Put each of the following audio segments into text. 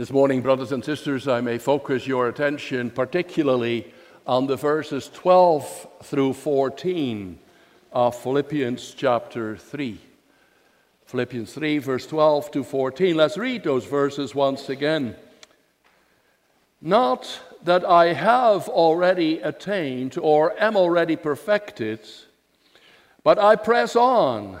This morning, brothers and sisters, I may focus your attention particularly on the verses 12 through 14 of Philippians chapter 3. Philippians 3, verse 12 to 14. Let's read those verses once again. Not that I have already attained or am already perfected, but I press on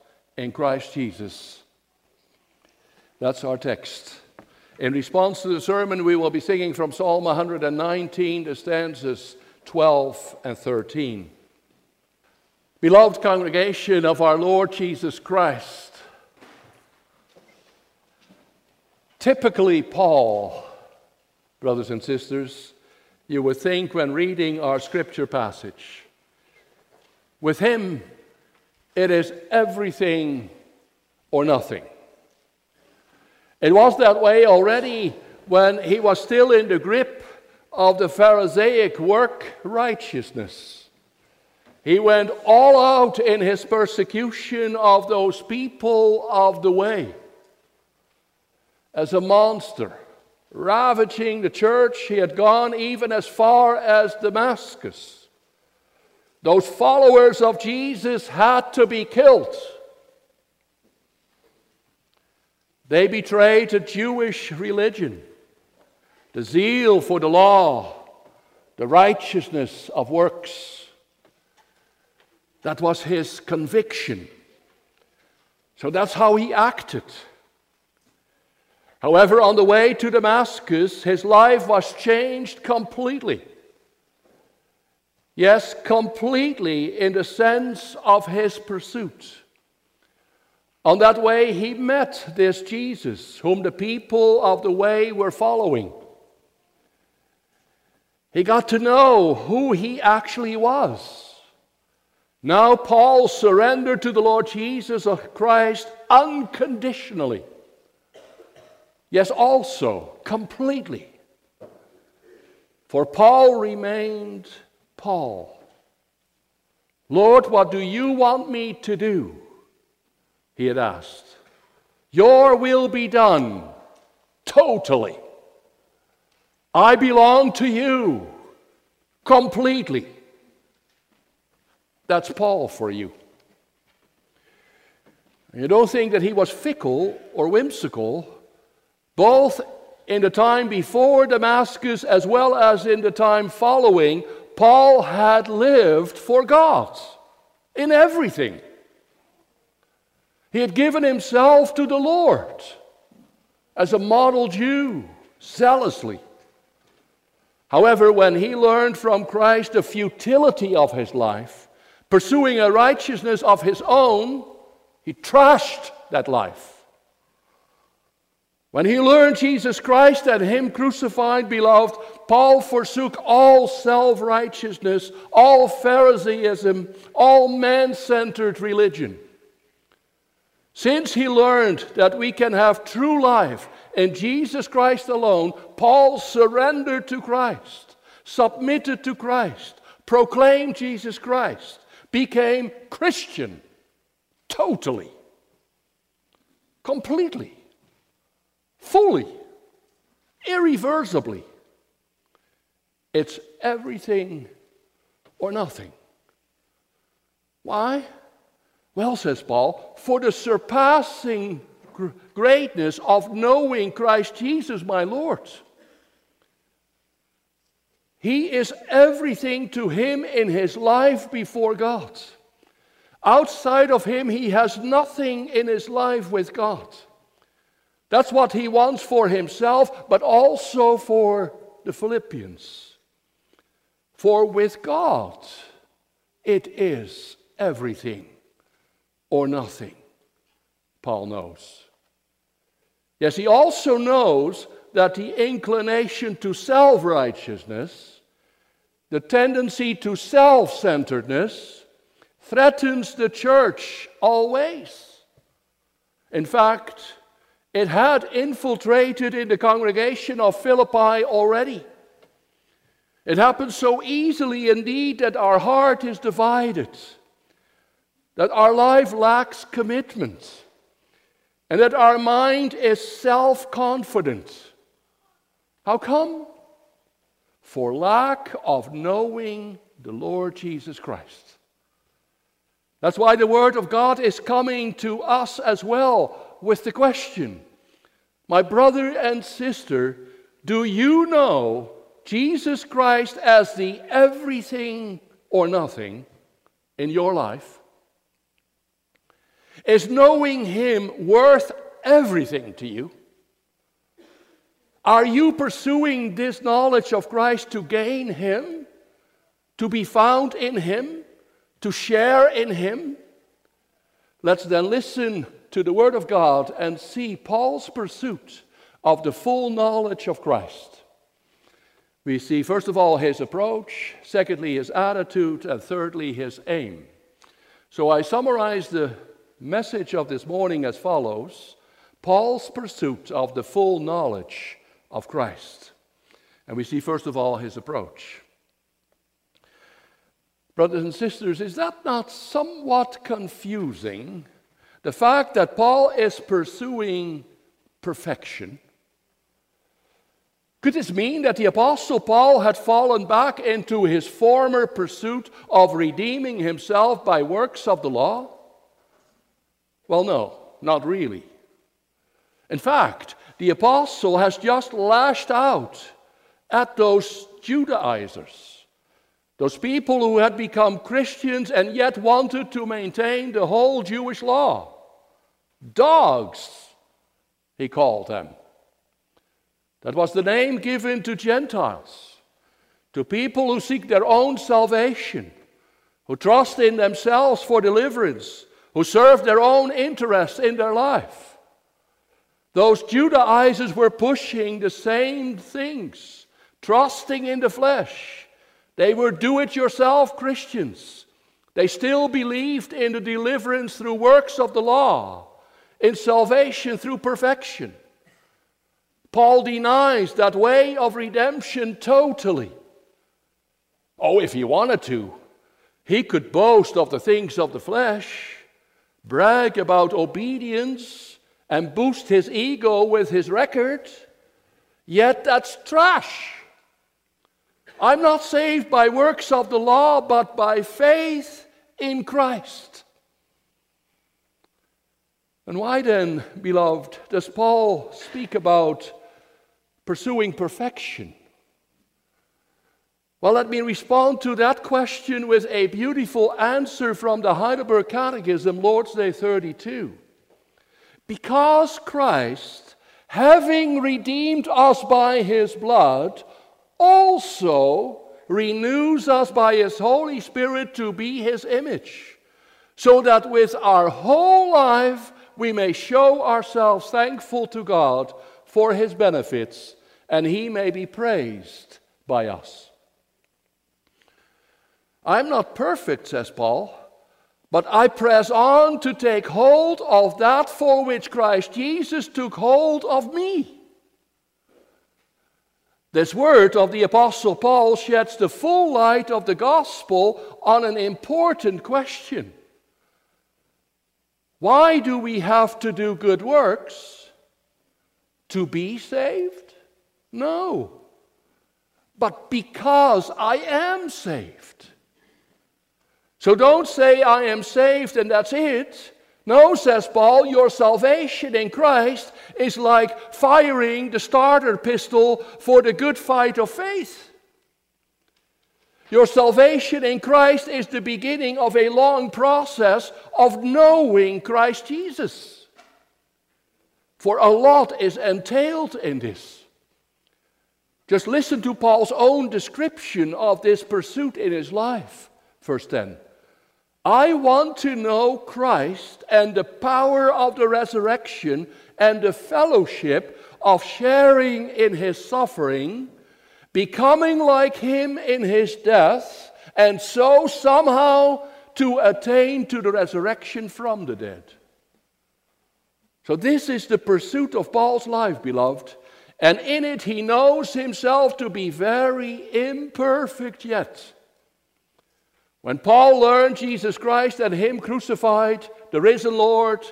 in Christ Jesus. That's our text. In response to the sermon, we will be singing from Psalm 119, the stanzas 12 and 13. Beloved congregation of our Lord Jesus Christ, typically, Paul, brothers and sisters, you would think when reading our scripture passage, with him, it is everything or nothing. It was that way already when he was still in the grip of the Pharisaic work righteousness. He went all out in his persecution of those people of the way as a monster, ravaging the church. He had gone even as far as Damascus. Those followers of Jesus had to be killed. They betrayed the Jewish religion, the zeal for the law, the righteousness of works. That was his conviction. So that's how he acted. However, on the way to Damascus, his life was changed completely. Yes, completely in the sense of his pursuit. On that way, he met this Jesus, whom the people of the way were following. He got to know who he actually was. Now, Paul surrendered to the Lord Jesus Christ unconditionally. Yes, also completely. For Paul remained Paul, Lord, what do you want me to do? He had asked. Your will be done totally. I belong to you completely. That's Paul for you. You don't think that he was fickle or whimsical, both in the time before Damascus as well as in the time following. Paul had lived for God in everything. He had given himself to the Lord as a model Jew, zealously. However, when he learned from Christ the futility of his life, pursuing a righteousness of his own, he trashed that life. When he learned Jesus Christ and Him crucified, beloved, Paul forsook all self righteousness, all Pharisaism, all man centered religion. Since he learned that we can have true life in Jesus Christ alone, Paul surrendered to Christ, submitted to Christ, proclaimed Jesus Christ, became Christian totally, completely fully, irreversibly. It's everything or nothing. Why? Well, says Paul, for the surpassing greatness of knowing Christ Jesus, my Lord. He is everything to him in his life before God. Outside of him, he has nothing in his life with God. That's what he wants for himself, but also for the Philippians. For with God, it is everything or nothing, Paul knows. Yes, he also knows that the inclination to self righteousness, the tendency to self centeredness, threatens the church always. In fact, it had infiltrated in the congregation of Philippi already. It happens so easily indeed that our heart is divided, that our life lacks commitment, and that our mind is self confident. How come? For lack of knowing the Lord Jesus Christ. That's why the Word of God is coming to us as well with the question My brother and sister, do you know Jesus Christ as the everything or nothing in your life? Is knowing Him worth everything to you? Are you pursuing this knowledge of Christ to gain Him, to be found in Him, to share in Him? Let's then listen to the Word of God and see Paul's pursuit of the full knowledge of Christ. We see, first of all, his approach, secondly, his attitude, and thirdly, his aim. So I summarize the message of this morning as follows Paul's pursuit of the full knowledge of Christ. And we see, first of all, his approach. Brothers and sisters, is that not somewhat confusing? The fact that Paul is pursuing perfection could this mean that the Apostle Paul had fallen back into his former pursuit of redeeming himself by works of the law? Well, no, not really. In fact, the Apostle has just lashed out at those Judaizers, those people who had become Christians and yet wanted to maintain the whole Jewish law. Dogs, he called them. That was the name given to Gentiles, to people who seek their own salvation, who trust in themselves for deliverance, who serve their own interests in their life. Those Judaizers were pushing the same things, trusting in the flesh. They were do it yourself Christians. They still believed in the deliverance through works of the law, in salvation through perfection. Paul denies that way of redemption totally. Oh, if he wanted to, he could boast of the things of the flesh, brag about obedience, and boost his ego with his record. Yet that's trash. I'm not saved by works of the law, but by faith in Christ. And why then, beloved, does Paul speak about pursuing perfection? Well, let me respond to that question with a beautiful answer from the Heidelberg Catechism, Lord's Day 32. Because Christ, having redeemed us by his blood, also renews us by his Holy Spirit to be his image, so that with our whole life we may show ourselves thankful to God for his benefits, and he may be praised by us. I'm not perfect, says Paul, but I press on to take hold of that for which Christ Jesus took hold of me. This word of the Apostle Paul sheds the full light of the gospel on an important question. Why do we have to do good works? to be saved? No. But because I am saved. So don't say I am saved and that's it. No, says Paul, your salvation in Christ is like firing the starter pistol for the good fight of faith. Your salvation in Christ is the beginning of a long process of knowing Christ Jesus. For a lot is entailed in this. Just listen to Paul's own description of this pursuit in his life. Verse 10 I want to know Christ and the power of the resurrection and the fellowship of sharing in his suffering, becoming like him in his death, and so somehow to attain to the resurrection from the dead. So, this is the pursuit of Paul's life, beloved. And in it, he knows himself to be very imperfect yet. When Paul learned Jesus Christ and Him crucified, the risen Lord,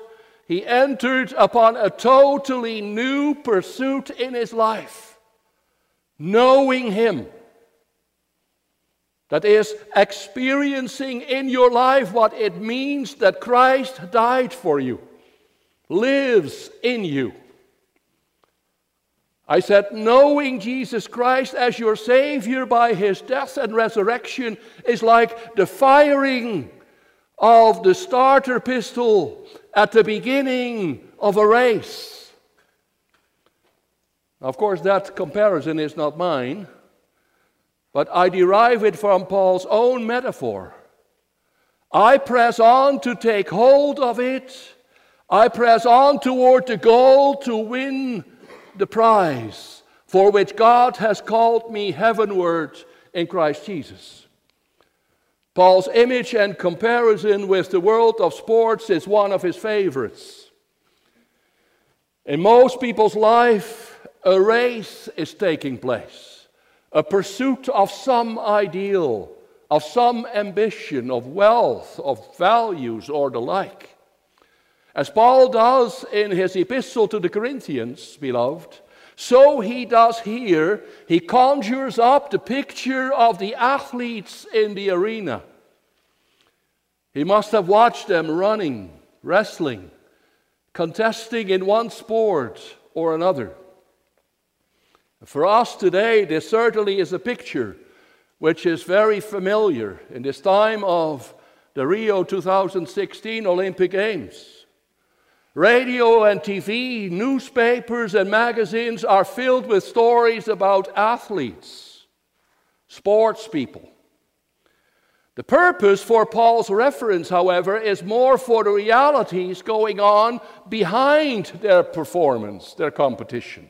he entered upon a totally new pursuit in his life knowing Him. That is, experiencing in your life what it means that Christ died for you, lives in you. I said, knowing Jesus Christ as your Savior by His death and resurrection is like the firing of the starter pistol at the beginning of a race. Of course, that comparison is not mine, but I derive it from Paul's own metaphor. I press on to take hold of it. I press on toward the goal to win the prize for which God has called me heavenward in Christ Jesus. Paul's image and comparison with the world of sports is one of his favorites. In most people's life, a race is taking place, a pursuit of some ideal, of some ambition, of wealth, of values, or the like. As Paul does in his epistle to the Corinthians, beloved, so he does here. He conjures up the picture of the athletes in the arena. He must have watched them running, wrestling, contesting in one sport or another. For us today, this certainly is a picture which is very familiar in this time of the Rio 2016 Olympic Games. Radio and TV, newspapers and magazines are filled with stories about athletes, sports people. The purpose for Paul's reference, however, is more for the realities going on behind their performance, their competition.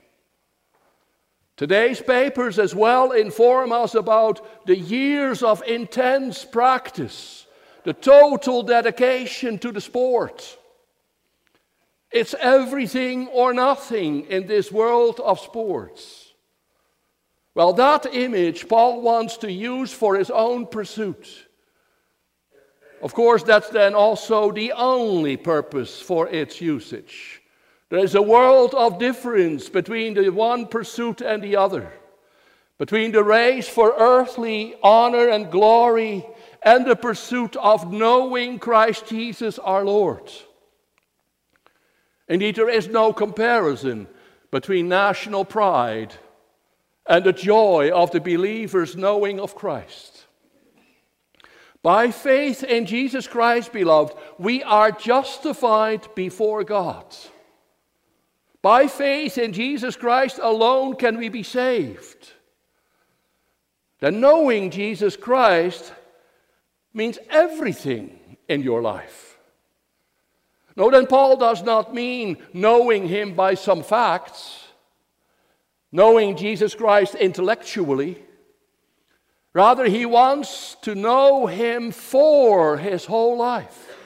Today's papers as well inform us about the years of intense practice, the total dedication to the sport. It's everything or nothing in this world of sports. Well, that image Paul wants to use for his own pursuit. Of course, that's then also the only purpose for its usage. There is a world of difference between the one pursuit and the other, between the race for earthly honor and glory and the pursuit of knowing Christ Jesus our Lord. Indeed, there is no comparison between national pride and the joy of the believer's knowing of Christ. By faith in Jesus Christ, beloved, we are justified before God. By faith in Jesus Christ alone can we be saved. Then knowing Jesus Christ means everything in your life. No, then Paul does not mean knowing him by some facts, knowing Jesus Christ intellectually. Rather, he wants to know him for his whole life,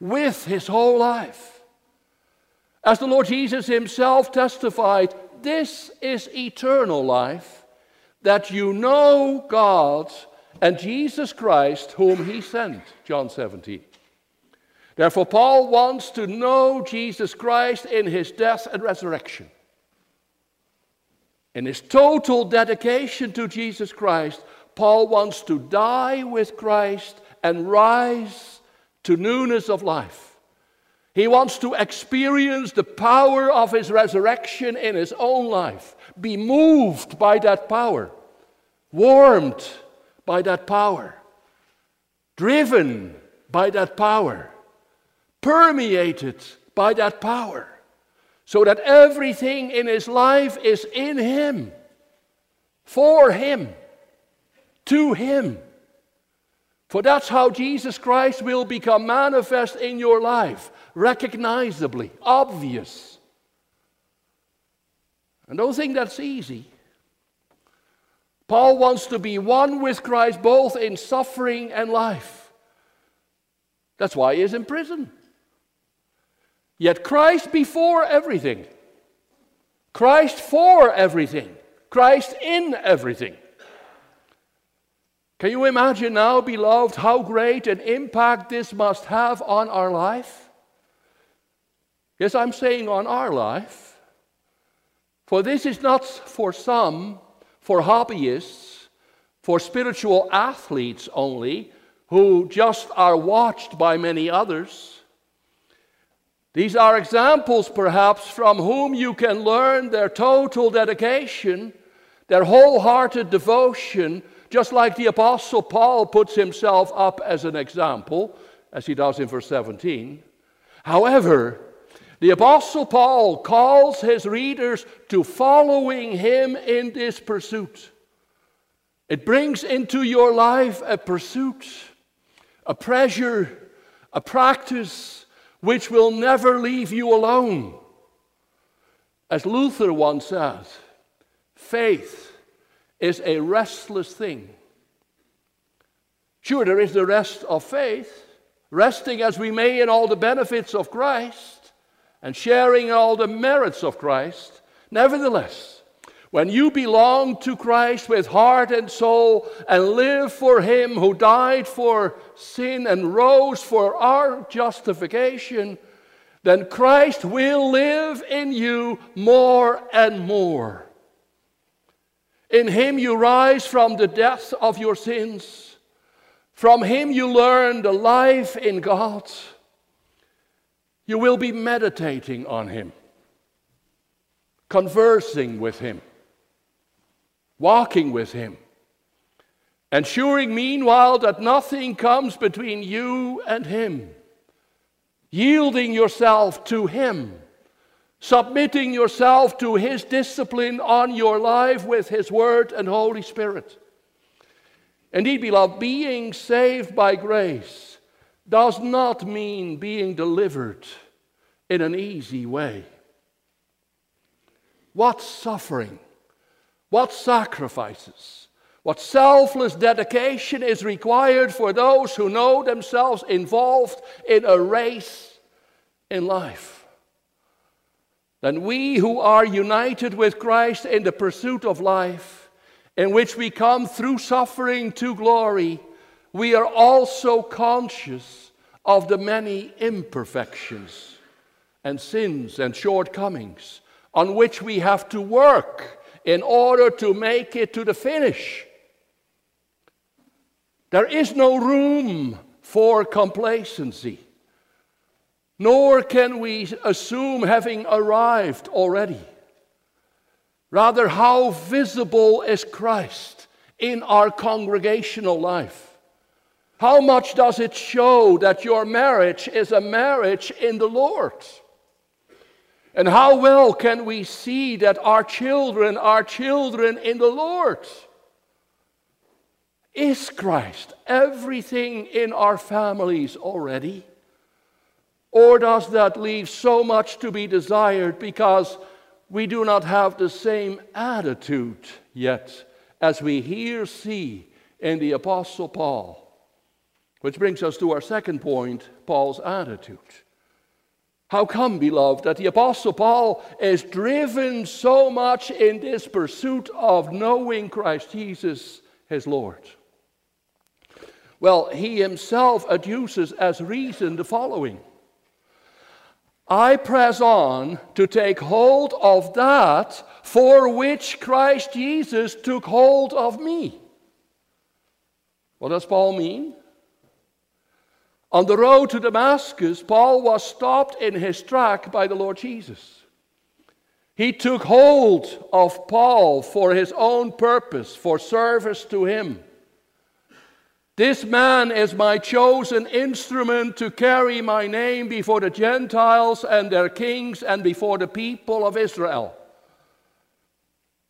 with his whole life. As the Lord Jesus himself testified, this is eternal life, that you know God and Jesus Christ, whom he sent. John 17. Therefore, Paul wants to know Jesus Christ in his death and resurrection. In his total dedication to Jesus Christ, Paul wants to die with Christ and rise to newness of life. He wants to experience the power of his resurrection in his own life, be moved by that power, warmed by that power, driven by that power permeated by that power, so that everything in his life is in him, for him, to him. For that's how Jesus Christ will become manifest in your life, recognizably, obvious. And don't think that's easy. Paul wants to be one with Christ both in suffering and life. That's why he is in prison. Yet Christ before everything, Christ for everything, Christ in everything. Can you imagine now, beloved, how great an impact this must have on our life? Yes, I'm saying on our life. For this is not for some, for hobbyists, for spiritual athletes only, who just are watched by many others. These are examples, perhaps, from whom you can learn their total dedication, their wholehearted devotion, just like the Apostle Paul puts himself up as an example, as he does in verse 17. However, the Apostle Paul calls his readers to following him in this pursuit. It brings into your life a pursuit, a pressure, a practice which will never leave you alone. As Luther once said, faith is a restless thing. Sure, there is the rest of faith, resting as we may in all the benefits of Christ and sharing all the merits of Christ. Nevertheless, when you belong to Christ with heart and soul and live for Him who died for sin and rose for our justification, then Christ will live in you more and more. In Him you rise from the death of your sins. From Him you learn the life in God. You will be meditating on Him, conversing with Him, walking with Him, ensuring meanwhile that nothing comes between you and Him, yielding yourself to Him, submitting yourself to His discipline on your life with His Word and Holy Spirit. Indeed, beloved, being saved by grace does not mean being delivered in an easy way. What suffering, what sacrifices, what selfless dedication is required for those who know themselves involved in a race in life. Then we who are united with Christ in the pursuit of life, in which we come through suffering to glory, we are also conscious of the many imperfections and sins and shortcomings on which we have to work in order to make it to the finish. There is no room for complacency, nor can we assume having arrived already. Rather, how visible is Christ in our congregational life? How much does it show that your marriage is a marriage in the Lord? And how well can we see that our children are children in the Lord? Is Christ everything in our families already? Or does that leave so much to be desired because we do not have the same attitude yet as we here see in the Apostle Paul? Which brings us to our second point Paul's attitude. How come, beloved, that the Apostle Paul is driven so much in this pursuit of knowing Christ Jesus, his Lord? Well, he himself adduces as reason the following I press on to take hold of that for which Christ Jesus took hold of me. What does Paul mean? On the road to Damascus, Paul was stopped in his track by the Lord Jesus. He took hold of Paul for his own purpose, for service to him. This man is my chosen instrument to carry my name before the Gentiles and their kings and before the people of Israel.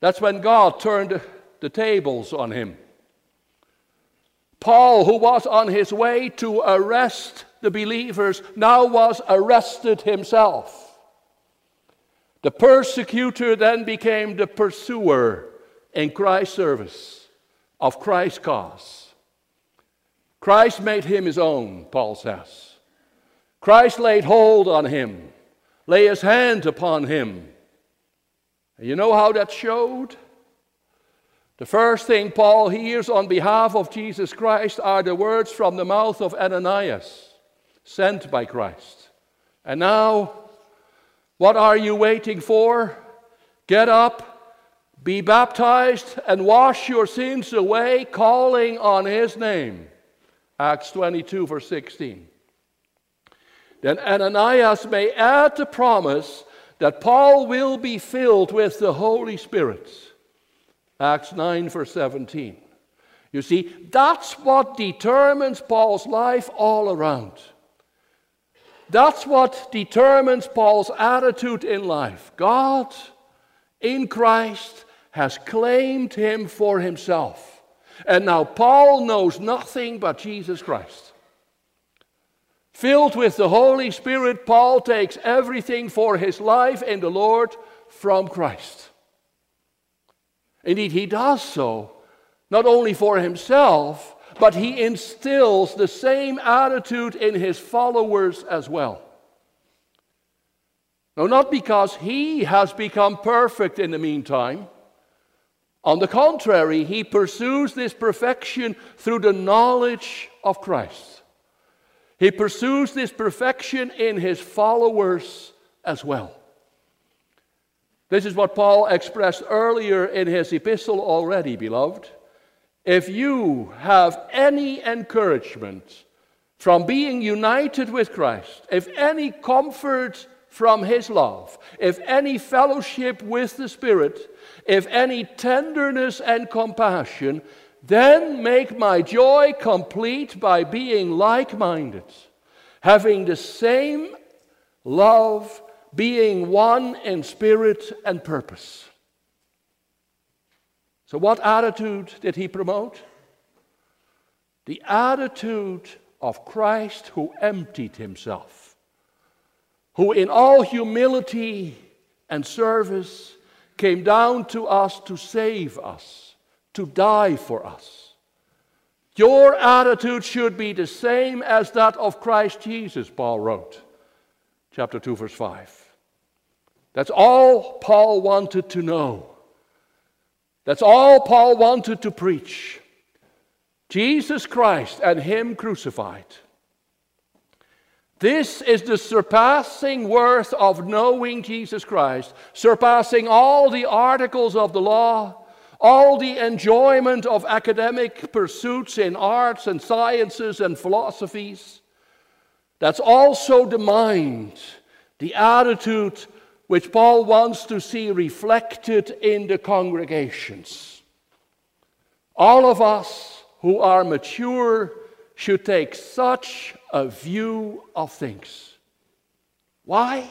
That's when God turned the tables on him. Paul, who was on his way to arrest the believers, now was arrested himself. The persecutor then became the pursuer in Christ's service of Christ's cause. Christ made him his own, Paul says. Christ laid hold on him, lay his hand upon him. And you know how that showed? The first thing Paul hears on behalf of Jesus Christ are the words from the mouth of Ananias, sent by Christ. And now, what are you waiting for? Get up, be baptized, and wash your sins away, calling on his name. Acts 22, verse 16 then Ananias may add the promise that Paul will be filled with the Holy Spirit. Acts 9, verse 17. You see, that's what determines Paul's life all around. That's what determines Paul's attitude in life. God in Christ has claimed him for himself. And now Paul knows nothing but Jesus Christ. Filled with the Holy Spirit, Paul takes everything for his life in the Lord from Christ. Indeed, he does so not only for himself, but he instills the same attitude in his followers as well. No, not because he has become perfect in the meantime. On the contrary, he pursues this perfection through the knowledge of Christ. He pursues this perfection in his followers as well. This is what Paul expressed earlier in his epistle already, beloved. If you have any encouragement from being united with Christ, if any comfort from his love, if any fellowship with the Spirit, if any tenderness and compassion, then make my joy complete by being like minded, having the same love, being one in spirit and purpose. So, what attitude did he promote? The attitude of Christ who emptied himself, who in all humility and service came down to us to save us to die for us. Your attitude should be the same as that of Christ Jesus, Paul wrote. Chapter 2, verse 5. That's all Paul wanted to know. That's all Paul wanted to preach. Jesus Christ and Him crucified. This is the surpassing worth of knowing Jesus Christ, surpassing all the articles of the law all the enjoyment of academic pursuits in arts and sciences and philosophies. That's also the mind, the attitude which Paul wants to see reflected in the congregations. All of us who are mature should take such a view of things. Why?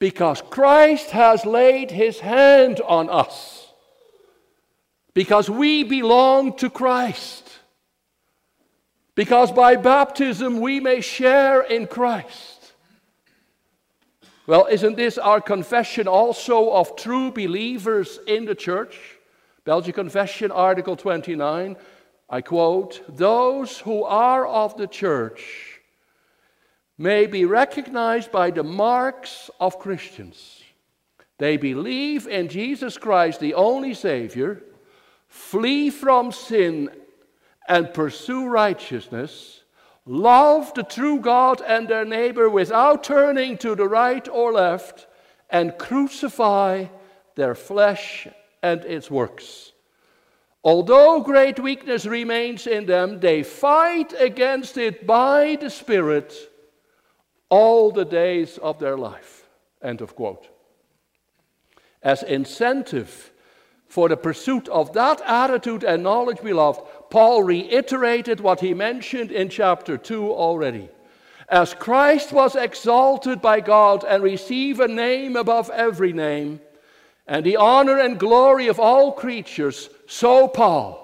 Because Christ has laid his hand on us because we belong to Christ. Because by baptism we may share in Christ. Well, isn't this our confession also of true believers in the church? Belgian Confession, Article 29. I quote Those who are of the church may be recognized by the marks of Christians. They believe in Jesus Christ, the only Savior flee from sin and pursue righteousness, love the true God and their neighbor without turning to the right or left, and crucify their flesh and its works. Although great weakness remains in them, they fight against it by the Spirit all the days of their life. End of quote. As incentive for the pursuit of that attitude and knowledge, beloved, Paul reiterated what he mentioned in chapter 2 already. As Christ was exalted by God and received a name above every name, and the honor and glory of all creatures, so Paul,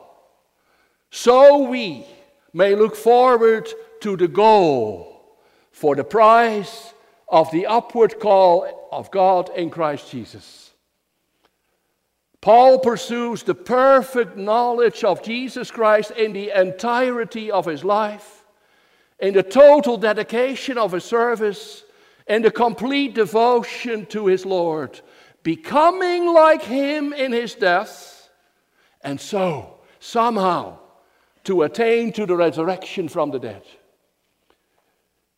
so we may look forward to the goal for the prize of the upward call of God in Christ Jesus. Paul pursues the perfect knowledge of Jesus Christ in the entirety of his life, in the total dedication of his service, in the complete devotion to his Lord, becoming like him in his death, and so, somehow, to attain to the resurrection from the dead.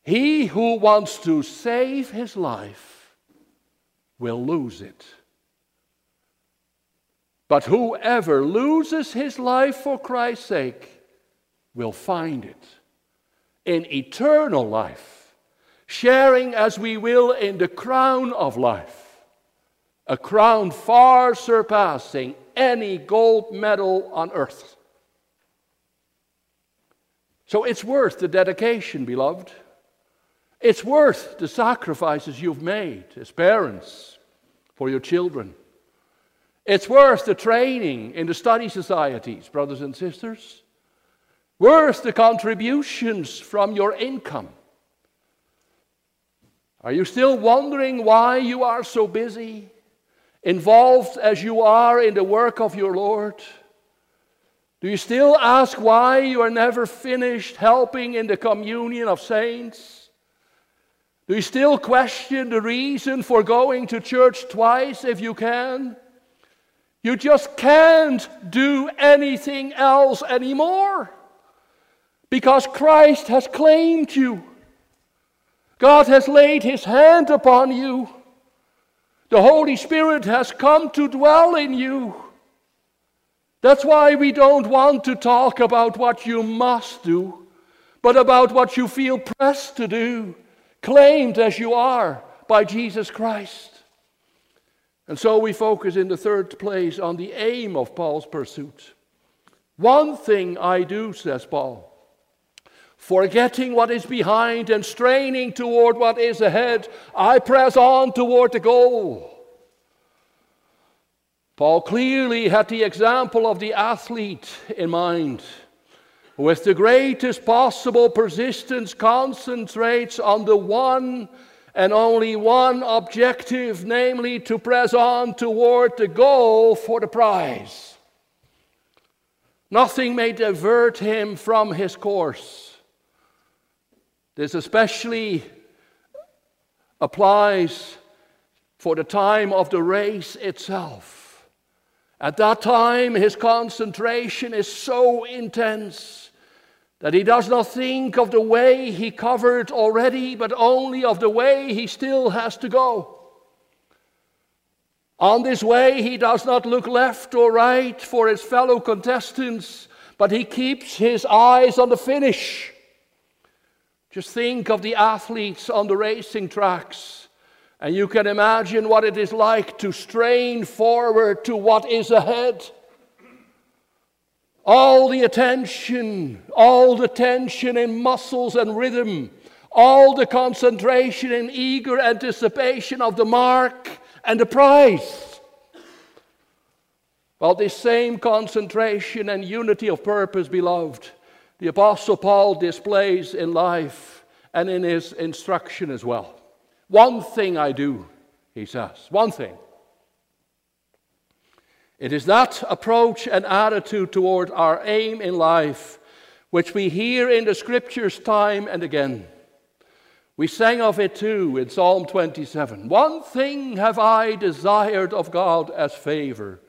He who wants to save his life will lose it. But whoever loses his life for Christ's sake will find it in eternal life, sharing as we will in the crown of life, a crown far surpassing any gold medal on earth. So it's worth the dedication, beloved. It's worth the sacrifices you've made as parents for your children. It's worth the training in the study societies, brothers and sisters. Worth the contributions from your income. Are you still wondering why you are so busy, involved as you are in the work of your Lord? Do you still ask why you are never finished helping in the communion of saints? Do you still question the reason for going to church twice if you can? You just can't do anything else anymore because Christ has claimed you. God has laid his hand upon you. The Holy Spirit has come to dwell in you. That's why we don't want to talk about what you must do, but about what you feel pressed to do claimed as you are by Jesus Christ. And so we focus in the third place on the aim of Paul's pursuit. One thing I do, says Paul, forgetting what is behind and straining toward what is ahead, I press on toward the goal. Paul clearly had the example of the athlete in mind with the greatest possible persistence, concentrates on the one and only one objective, namely to press on toward the goal for the prize. Nothing may divert him from his course. This especially applies for the time of the race itself. At that time, his concentration is so intense that he does not think of the way he covered already, but only of the way he still has to go. On this way, he does not look left or right for his fellow contestants, but he keeps his eyes on the finish. Just think of the athletes on the racing tracks, and you can imagine what it is like to strain forward to what is ahead all the attention, all the tension in muscles and rhythm, all the concentration in eager anticipation of the mark and the prize. Well, this same concentration and unity of purpose, beloved, the Apostle Paul displays in life and in his instruction as well. One thing I do, he says, one thing. It is that approach and attitude toward our aim in life which we hear in the scriptures time and again. We sang of it too in Psalm 27. One thing have I desired of God as favor,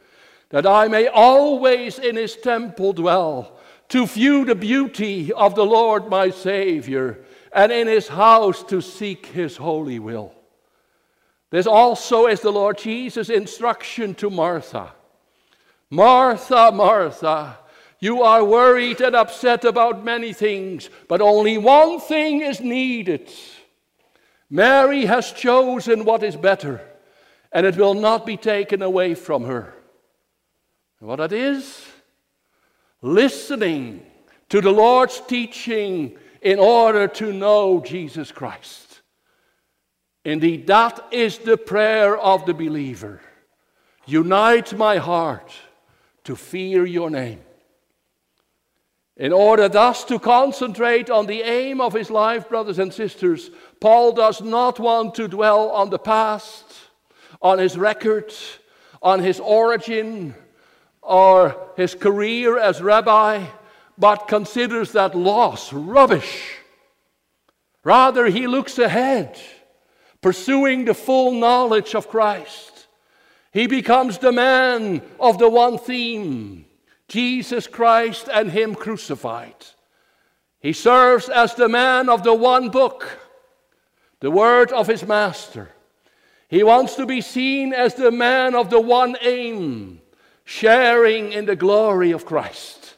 that I may always in his temple dwell, to view the beauty of the Lord my Savior, and in his house to seek his holy will. This also is the Lord Jesus' instruction to Martha. Martha, Martha, you are worried and upset about many things, but only one thing is needed. Mary has chosen what is better, and it will not be taken away from her. What that is? Listening to the Lord's teaching in order to know Jesus Christ. Indeed, that is the prayer of the believer. Unite my heart to fear your name. In order thus to concentrate on the aim of his life, brothers and sisters, Paul does not want to dwell on the past, on his record, on his origin, or his career as rabbi, but considers that loss rubbish. Rather, he looks ahead, pursuing the full knowledge of Christ. He becomes the man of the one theme Jesus Christ and Him crucified. He serves as the man of the one book, the word of his master. He wants to be seen as the man of the one aim, sharing in the glory of Christ.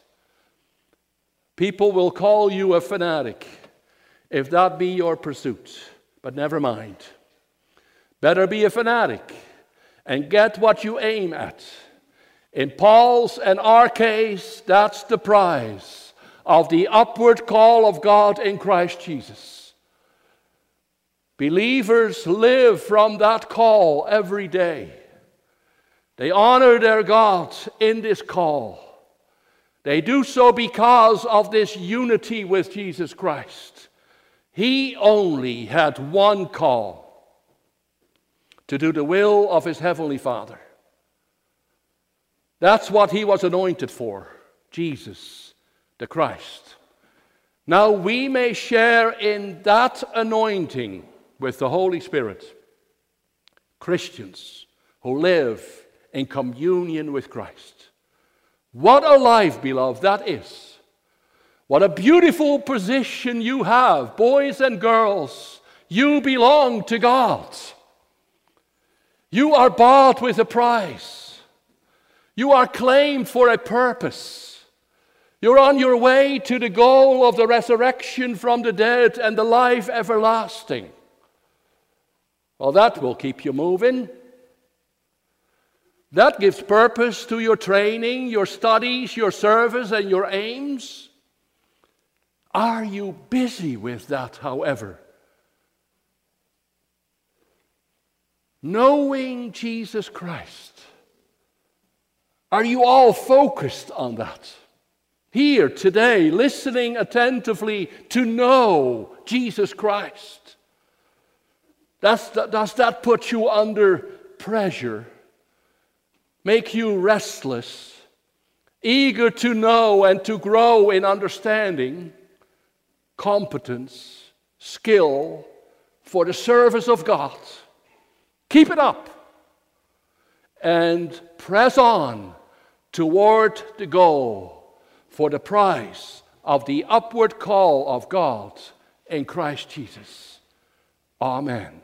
People will call you a fanatic if that be your pursuit, but never mind. Better be a fanatic and get what you aim at in Paul's and our case, that's the prize of the upward call of God in Christ Jesus. Believers live from that call every day. They honor their God in this call. They do so because of this unity with Jesus Christ. He only had one call to do the will of his heavenly Father. That's what he was anointed for Jesus, the Christ. Now we may share in that anointing with the Holy Spirit. Christians who live in communion with Christ. What a life, beloved, that is. What a beautiful position you have, boys and girls. You belong to God. You are bought with a price. You are claimed for a purpose. You're on your way to the goal of the resurrection from the dead and the life everlasting. Well, that will keep you moving. That gives purpose to your training, your studies, your service, and your aims. Are you busy with that, however? Knowing Jesus Christ are you all focused on that? Here today, listening attentively to know Jesus Christ. Does that, does that put you under pressure? Make you restless? Eager to know and to grow in understanding, competence, skill for the service of God? Keep it up and press on toward the goal for the prize of the upward call of God in Christ Jesus. Amen.